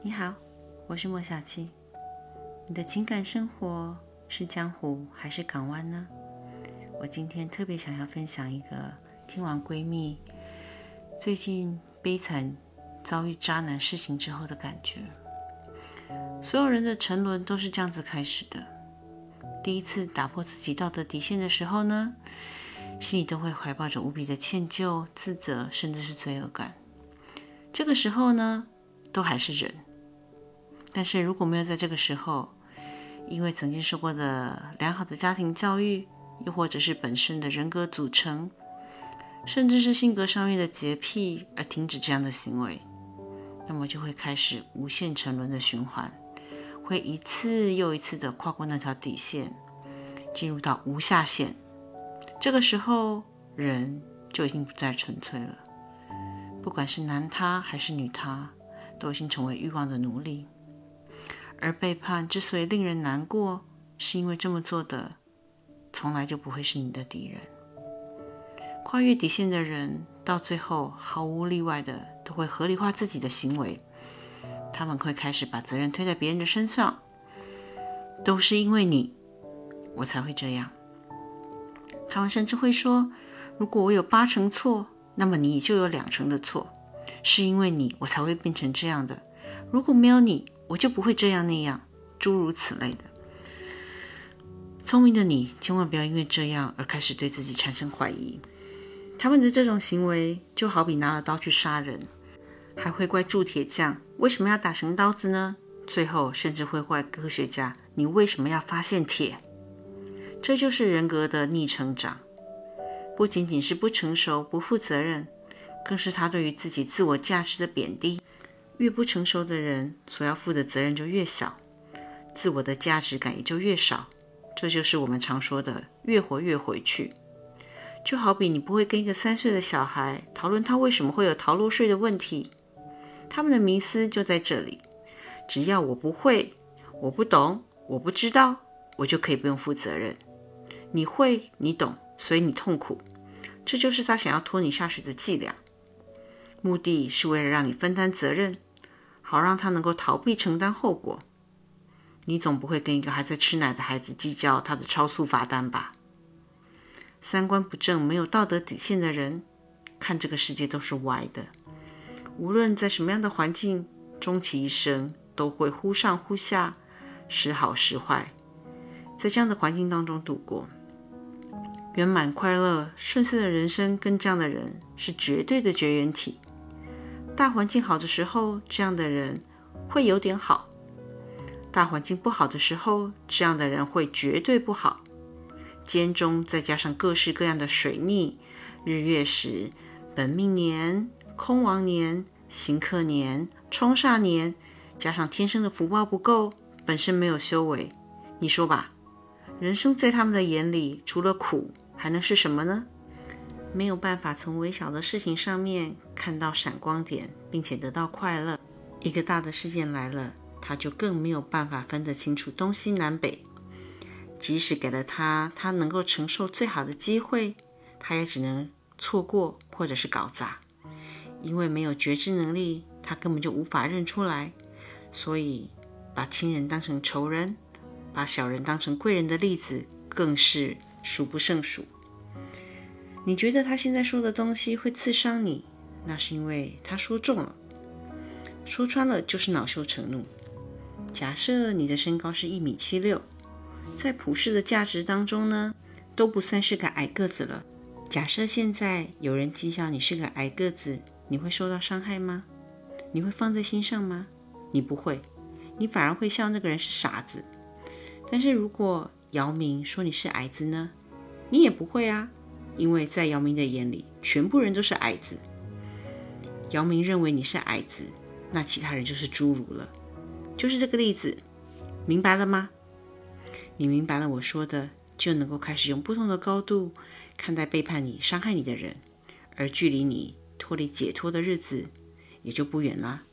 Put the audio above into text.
你好，我是莫小七。你的情感生活是江湖还是港湾呢？我今天特别想要分享一个听完闺蜜最近悲惨遭遇渣男事情之后的感觉。所有人的沉沦都是这样子开始的。第一次打破自己道德底线的时候呢，心里都会怀抱着无比的歉疚、自责，甚至是罪恶感。这个时候呢，都还是人。但是如果没有在这个时候，因为曾经受过的良好的家庭教育，又或者是本身的人格组成，甚至是性格上面的洁癖而停止这样的行为，那么就会开始无限沉沦的循环，会一次又一次的跨过那条底线，进入到无下限。这个时候，人就已经不再纯粹了，不管是男他还是女他，都已经成为欲望的奴隶。而背叛之所以令人难过，是因为这么做的从来就不会是你的敌人。跨越底线的人，到最后毫无例外的都会合理化自己的行为。他们会开始把责任推在别人的身上，都是因为你，我才会这样。他们甚至会说：“如果我有八成错，那么你就有两成的错，是因为你，我才会变成这样的。如果没有你。”我就不会这样那样，诸如此类的。聪明的你，千万不要因为这样而开始对自己产生怀疑。他们的这种行为，就好比拿了刀去杀人，还会怪铸铁匠为什么要打成刀子呢？最后甚至会怪科学家，你为什么要发现铁？这就是人格的逆成长，不仅仅是不成熟、不负责任，更是他对于自己自我价值的贬低。越不成熟的人所要负的责任就越小，自我的价值感也就越少。这就是我们常说的“越活越回去”。就好比你不会跟一个三岁的小孩讨论他为什么会有逃漏税的问题，他们的迷思就在这里：只要我不会、我不懂、我不知道，我就可以不用负责任。你会、你懂，所以你痛苦。这就是他想要拖你下水的伎俩，目的是为了让你分担责任。好让他能够逃避承担后果。你总不会跟一个还在吃奶的孩子计较他的超速罚单吧？三观不正、没有道德底线的人，看这个世界都是歪的。无论在什么样的环境，终其一生都会忽上忽下，时好时坏，在这样的环境当中度过圆满、快乐、顺遂的人生，跟这样的人是绝对的绝缘体。大环境好的时候，这样的人会有点好；大环境不好的时候，这样的人会绝对不好。间中再加上各式各样的水逆、日月食、本命年、空亡年、刑克年、冲煞年，加上天生的福报不够，本身没有修为，你说吧，人生在他们的眼里，除了苦，还能是什么呢？没有办法从微小的事情上面看到闪光点，并且得到快乐。一个大的事件来了，他就更没有办法分得清楚东西南北。即使给了他他能够承受最好的机会，他也只能错过或者是搞砸。因为没有觉知能力，他根本就无法认出来。所以，把亲人当成仇人，把小人当成贵人的例子，更是数不胜数。你觉得他现在说的东西会刺伤你，那是因为他说中了，说穿了就是恼羞成怒。假设你的身高是一米七六，在普世的价值当中呢，都不算是个矮个子了。假设现在有人讥笑你是个矮个子，你会受到伤害吗？你会放在心上吗？你不会，你反而会笑那个人是傻子。但是如果姚明说你是矮子呢，你也不会啊。因为在姚明的眼里，全部人都是矮子。姚明认为你是矮子，那其他人就是侏儒了。就是这个例子，明白了吗？你明白了我说的，就能够开始用不同的高度看待背叛你、伤害你的人，而距离你脱离解脱的日子也就不远啦。